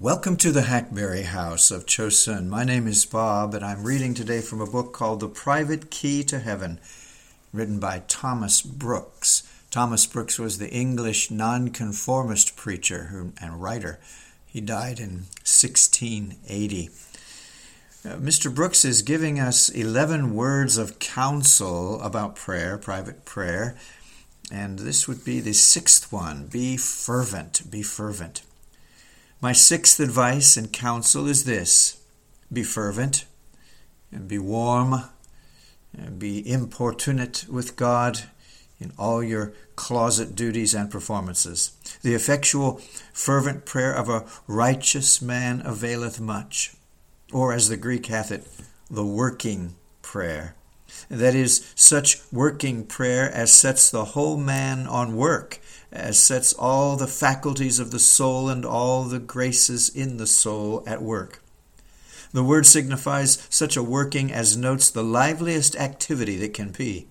Welcome to the Hackberry House of Chosun. My name is Bob, and I'm reading today from a book called The Private Key to Heaven, written by Thomas Brooks. Thomas Brooks was the English nonconformist preacher and writer. He died in 1680. Uh, Mr. Brooks is giving us 11 words of counsel about prayer, private prayer, and this would be the sixth one be fervent, be fervent. My sixth advice and counsel is this be fervent, and be warm, and be importunate with God in all your closet duties and performances. The effectual, fervent prayer of a righteous man availeth much. Or, as the Greek hath it, the working prayer. That is, such working prayer as sets the whole man on work as sets all the faculties of the soul and all the graces in the soul at work. The word signifies such a working as notes the liveliest activity that can be.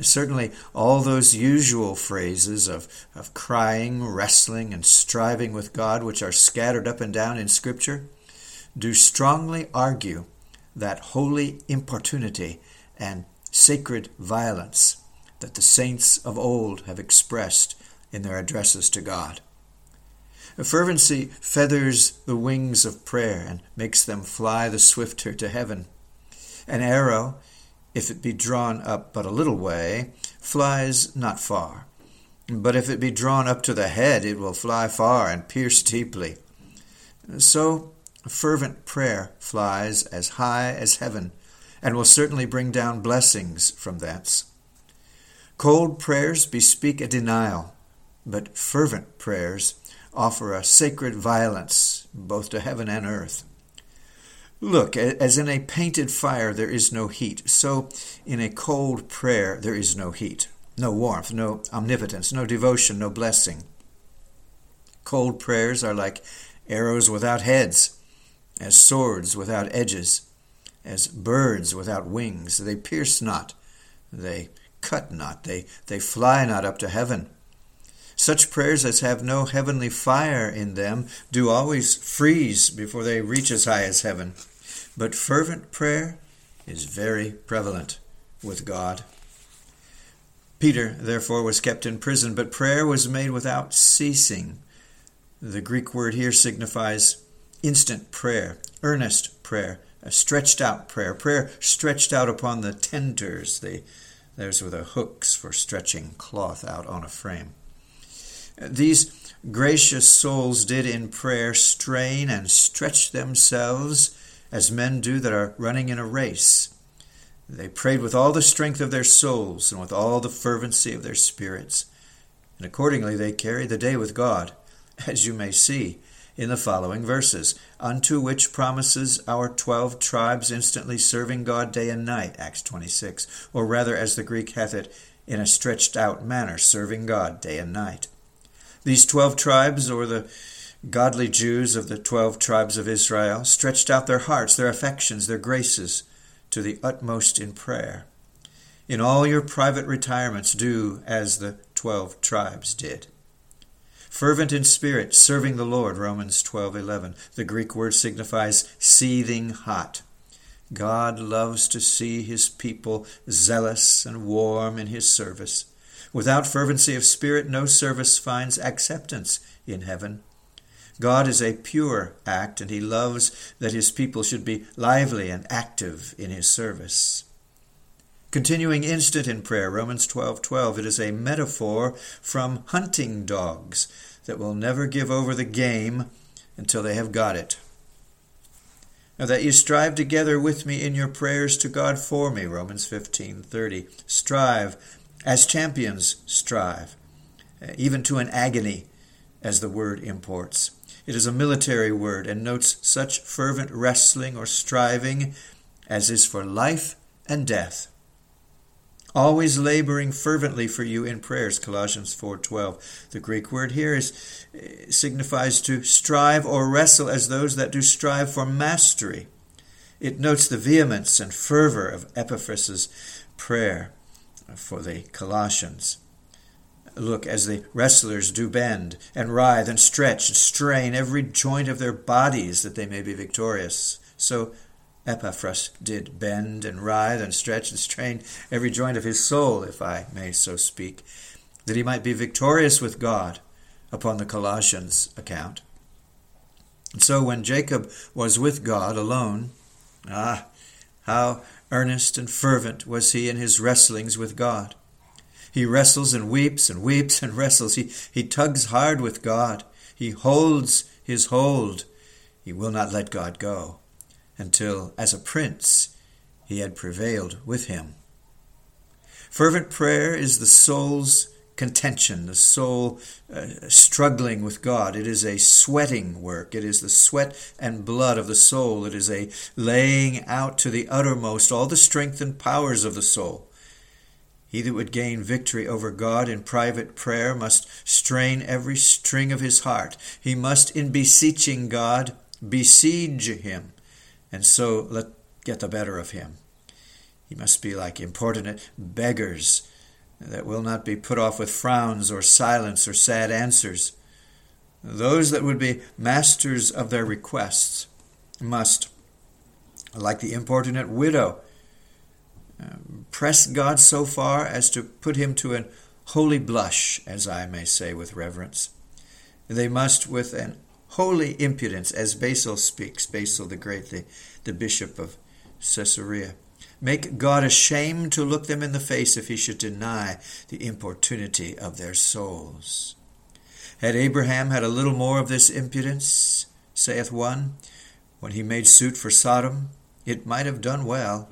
Certainly, all those usual phrases of, of crying, wrestling, and striving with God, which are scattered up and down in Scripture, do strongly argue that holy importunity and sacred violence that the saints of old have expressed in their addresses to God. A Fervency feathers the wings of prayer and makes them fly the swifter to heaven. An arrow, if it be drawn up but a little way, flies not far. But if it be drawn up to the head, it will fly far and pierce deeply. So, fervent prayer flies as high as heaven, and will certainly bring down blessings from thence. Cold prayers bespeak a denial, but fervent prayers offer a sacred violence both to heaven and earth. Look, as in a painted fire there is no heat, so in a cold prayer there is no heat, no warmth, no omnipotence, no devotion, no blessing. Cold prayers are like arrows without heads, as swords without edges, as birds without wings. They pierce not, they cut not, they, they fly not up to heaven. Such prayers as have no heavenly fire in them do always freeze before they reach as high as heaven. But fervent prayer is very prevalent with God. Peter, therefore, was kept in prison, but prayer was made without ceasing. The Greek word here signifies instant prayer, earnest prayer, a stretched out prayer, prayer stretched out upon the tenters. They, those were the hooks for stretching cloth out on a frame. These gracious souls did in prayer strain and stretch themselves as men do that are running in a race. They prayed with all the strength of their souls and with all the fervency of their spirits. And accordingly they carried the day with God, as you may see in the following verses, unto which promises our twelve tribes instantly serving God day and night, Acts 26, or rather, as the Greek hath it, in a stretched out manner, serving God day and night. These twelve tribes, or the godly Jews of the twelve tribes of Israel, stretched out their hearts, their affections, their graces to the utmost in prayer. In all your private retirements, do as the twelve tribes did. Fervent in spirit, serving the Lord, Romans 12:11. The Greek word signifies seething hot. God loves to see his people zealous and warm in his service. Without fervency of spirit, no service finds acceptance in heaven. God is a pure act, and he loves that his people should be lively and active in his service. Continuing instant in prayer, Romans 12:12, 12, it is a metaphor from hunting dogs that will never give over the game until they have got it. Now that you strive together with me in your prayers to God for me, Romans 15:30. Strive as champions strive, uh, even to an agony, as the word imports. It is a military word and notes such fervent wrestling or striving as is for life and death. Always laboring fervently for you in prayers, Colossians 4:12. The Greek word here is uh, signifies to strive or wrestle as those that do strive for mastery. It notes the vehemence and fervor of Epaphras' prayer for the Colossians. Look, as the wrestlers do bend and writhe and stretch and strain every joint of their bodies that they may be victorious, so Epaphras did bend and writhe and stretch and strain every joint of his soul, if I may so speak, that he might be victorious with God upon the Colossians' account. And so when Jacob was with God alone, ah, how earnest and fervent was he in his wrestlings with God. He wrestles and weeps and weeps and wrestles. He, he tugs hard with God. He holds his hold. He will not let God go until, as a prince, he had prevailed with him. Fervent prayer is the soul's contention, the soul uh, struggling with God. It is a sweating work. It is the sweat and blood of the soul. It is a laying out to the uttermost all the strength and powers of the soul. He that would gain victory over God in private prayer must strain every string of his heart. He must, in beseeching God, besiege him, and so let get the better of him. He must be like importunate beggars that will not be put off with frowns or silence or sad answers. Those that would be masters of their requests must, like the importunate widow, uh, press God so far as to put him to an holy blush, as I may say with reverence. They must, with an holy impudence, as Basil speaks, Basil the Great, the, the bishop of Caesarea, Make God ashamed to look them in the face if he should deny the importunity of their souls. Had Abraham had a little more of this impudence, saith one, when he made suit for Sodom, it might have done well.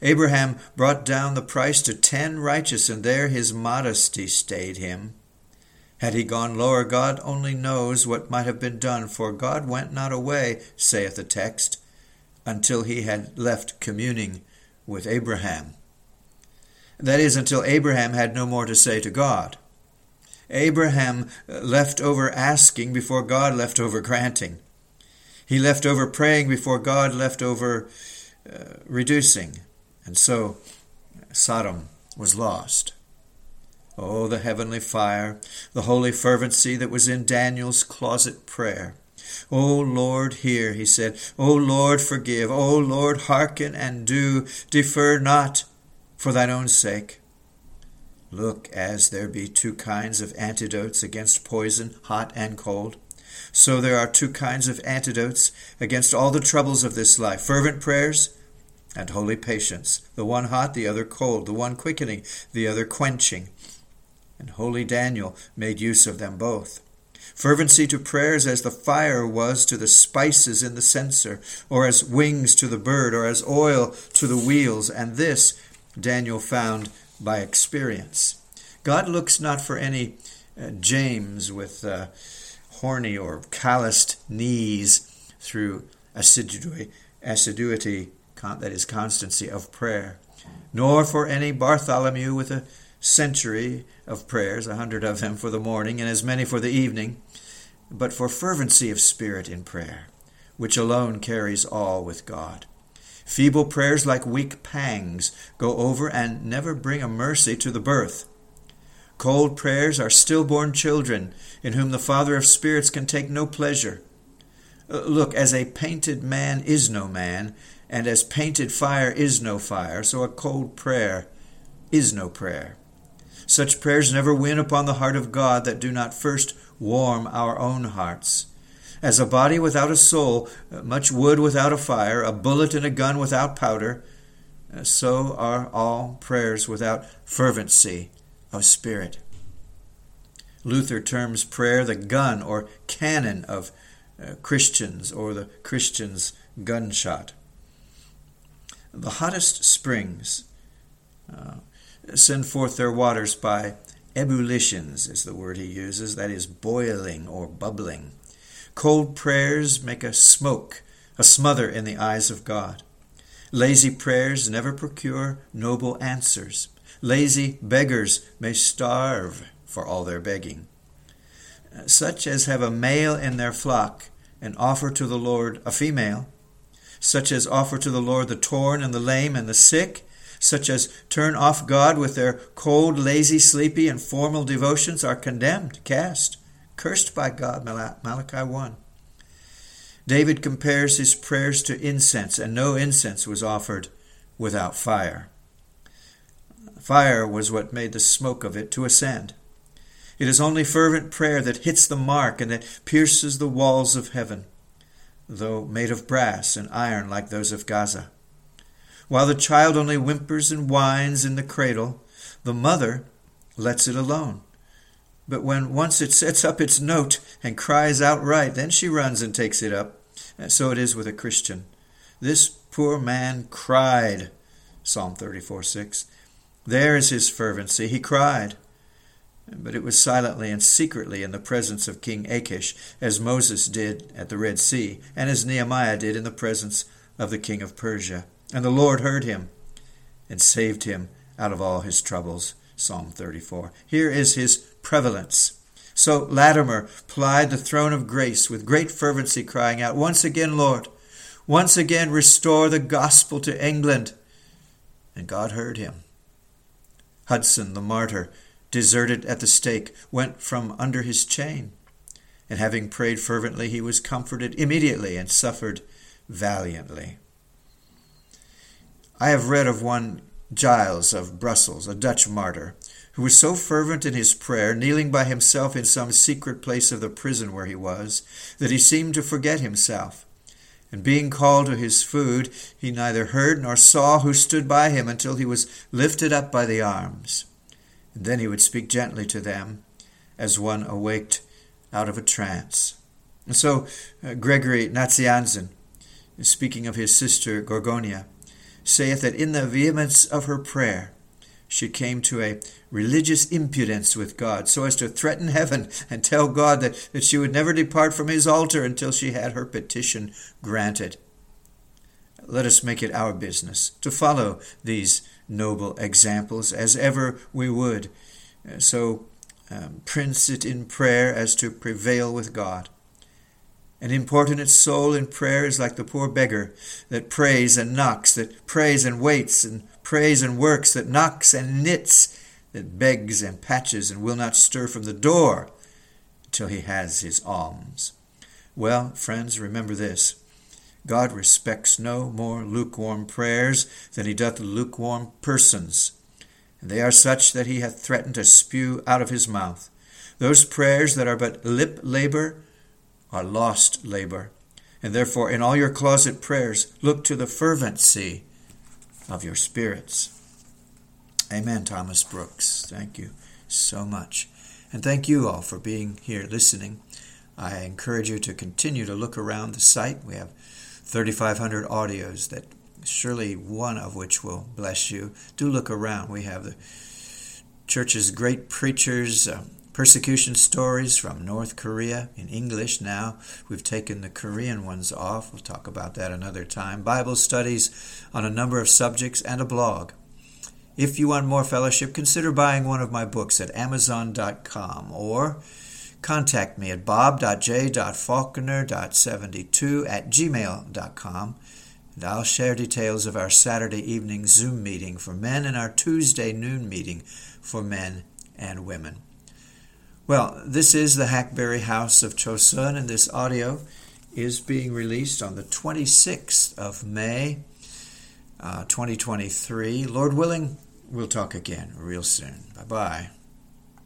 Abraham brought down the price to ten righteous, and there his modesty stayed him. Had he gone lower, God only knows what might have been done, for God went not away, saith the text, until he had left communing with Abraham. That is, until Abraham had no more to say to God. Abraham left over asking before God left over granting. He left over praying before God left over uh, reducing. And so Sodom was lost. Oh, the heavenly fire, the holy fervency that was in Daniel's closet prayer. O Lord, hear, he said. O Lord, forgive. O Lord, hearken and do. Defer not for thine own sake. Look, as there be two kinds of antidotes against poison, hot and cold, so there are two kinds of antidotes against all the troubles of this life fervent prayers and holy patience, the one hot, the other cold, the one quickening, the other quenching. And holy Daniel made use of them both. Fervency to prayers as the fire was to the spices in the censer, or as wings to the bird, or as oil to the wheels, and this Daniel found by experience. God looks not for any uh, James with uh, horny or calloused knees through assiduity, assiduity, that is, constancy of prayer, nor for any Bartholomew with a century of prayers, a hundred of them for the morning, and as many for the evening, but for fervency of spirit in prayer, which alone carries all with God. Feeble prayers, like weak pangs, go over and never bring a mercy to the birth. Cold prayers are stillborn children, in whom the Father of spirits can take no pleasure. Uh, look, as a painted man is no man, and as painted fire is no fire, so a cold prayer is no prayer. Such prayers never win upon the heart of God that do not first warm our own hearts. As a body without a soul, much wood without a fire, a bullet in a gun without powder, so are all prayers without fervency of spirit. Luther terms prayer the gun or cannon of uh, Christians or the Christian's gunshot. The hottest springs uh, send forth their waters by ebullitions, is the word he uses, that is, boiling or bubbling. Cold prayers make a smoke, a smother in the eyes of God. Lazy prayers never procure noble answers. Lazy beggars may starve for all their begging. Such as have a male in their flock and offer to the Lord a female, such as offer to the Lord the torn and the lame and the sick, such as turn off God with their cold, lazy, sleepy, and formal devotions, are condemned, cast, cursed by God. Malachi 1. David compares his prayers to incense, and no incense was offered without fire. Fire was what made the smoke of it to ascend. It is only fervent prayer that hits the mark and that pierces the walls of heaven, though made of brass and iron like those of Gaza. While the child only whimpers and whines in the cradle, the mother lets it alone. But when once it sets up its note and cries outright, then she runs and takes it up. And So it is with a Christian. This poor man cried, Psalm 34 6. There is his fervency. He cried. But it was silently and secretly in the presence of King Achish, as Moses did at the Red Sea, and as Nehemiah did in the presence of the king of Persia. And the Lord heard him and saved him out of all his troubles. Psalm 34. Here is his prevalence. So Latimer plied the throne of grace with great fervency, crying out, Once again, Lord, once again restore the gospel to England. And God heard him. Hudson, the martyr, deserted at the stake, went from under his chain. And having prayed fervently, he was comforted immediately and suffered valiantly. I have read of one Giles of Brussels, a Dutch martyr, who was so fervent in his prayer, kneeling by himself in some secret place of the prison where he was, that he seemed to forget himself. And being called to his food, he neither heard nor saw who stood by him until he was lifted up by the arms. And then he would speak gently to them, as one awaked out of a trance. And so uh, Gregory Nazianzen, speaking of his sister Gorgonia, saith that in the vehemence of her prayer she came to a religious impudence with God, so as to threaten heaven and tell God that, that she would never depart from his altar until she had her petition granted. Let us make it our business to follow these noble examples as ever we would, so um, prince it in prayer as to prevail with God. An importunate soul in prayer is like the poor beggar that prays and knocks, that prays and waits, and prays and works, that knocks and knits, that begs and patches and will not stir from the door till he has his alms. Well, friends, remember this. God respects no more lukewarm prayers than he doth lukewarm persons. And they are such that he hath threatened to spew out of his mouth. Those prayers that are but lip labor are lost labor. And therefore, in all your closet prayers, look to the fervency of your spirits. Amen, Thomas Brooks. Thank you so much. And thank you all for being here listening. I encourage you to continue to look around the site. We have 3,500 audios that surely one of which will bless you. Do look around. We have the church's great preachers, uh, Persecution stories from North Korea in English now. We've taken the Korean ones off. We'll talk about that another time. Bible studies on a number of subjects and a blog. If you want more fellowship, consider buying one of my books at Amazon.com or contact me at bob.j.faulkner.72 at gmail.com and I'll share details of our Saturday evening Zoom meeting for men and our Tuesday noon meeting for men and women. Well, this is the Hackberry House of Chosun, and this audio is being released on the 26th of May, uh, 2023. Lord willing, we'll talk again real soon. Bye bye.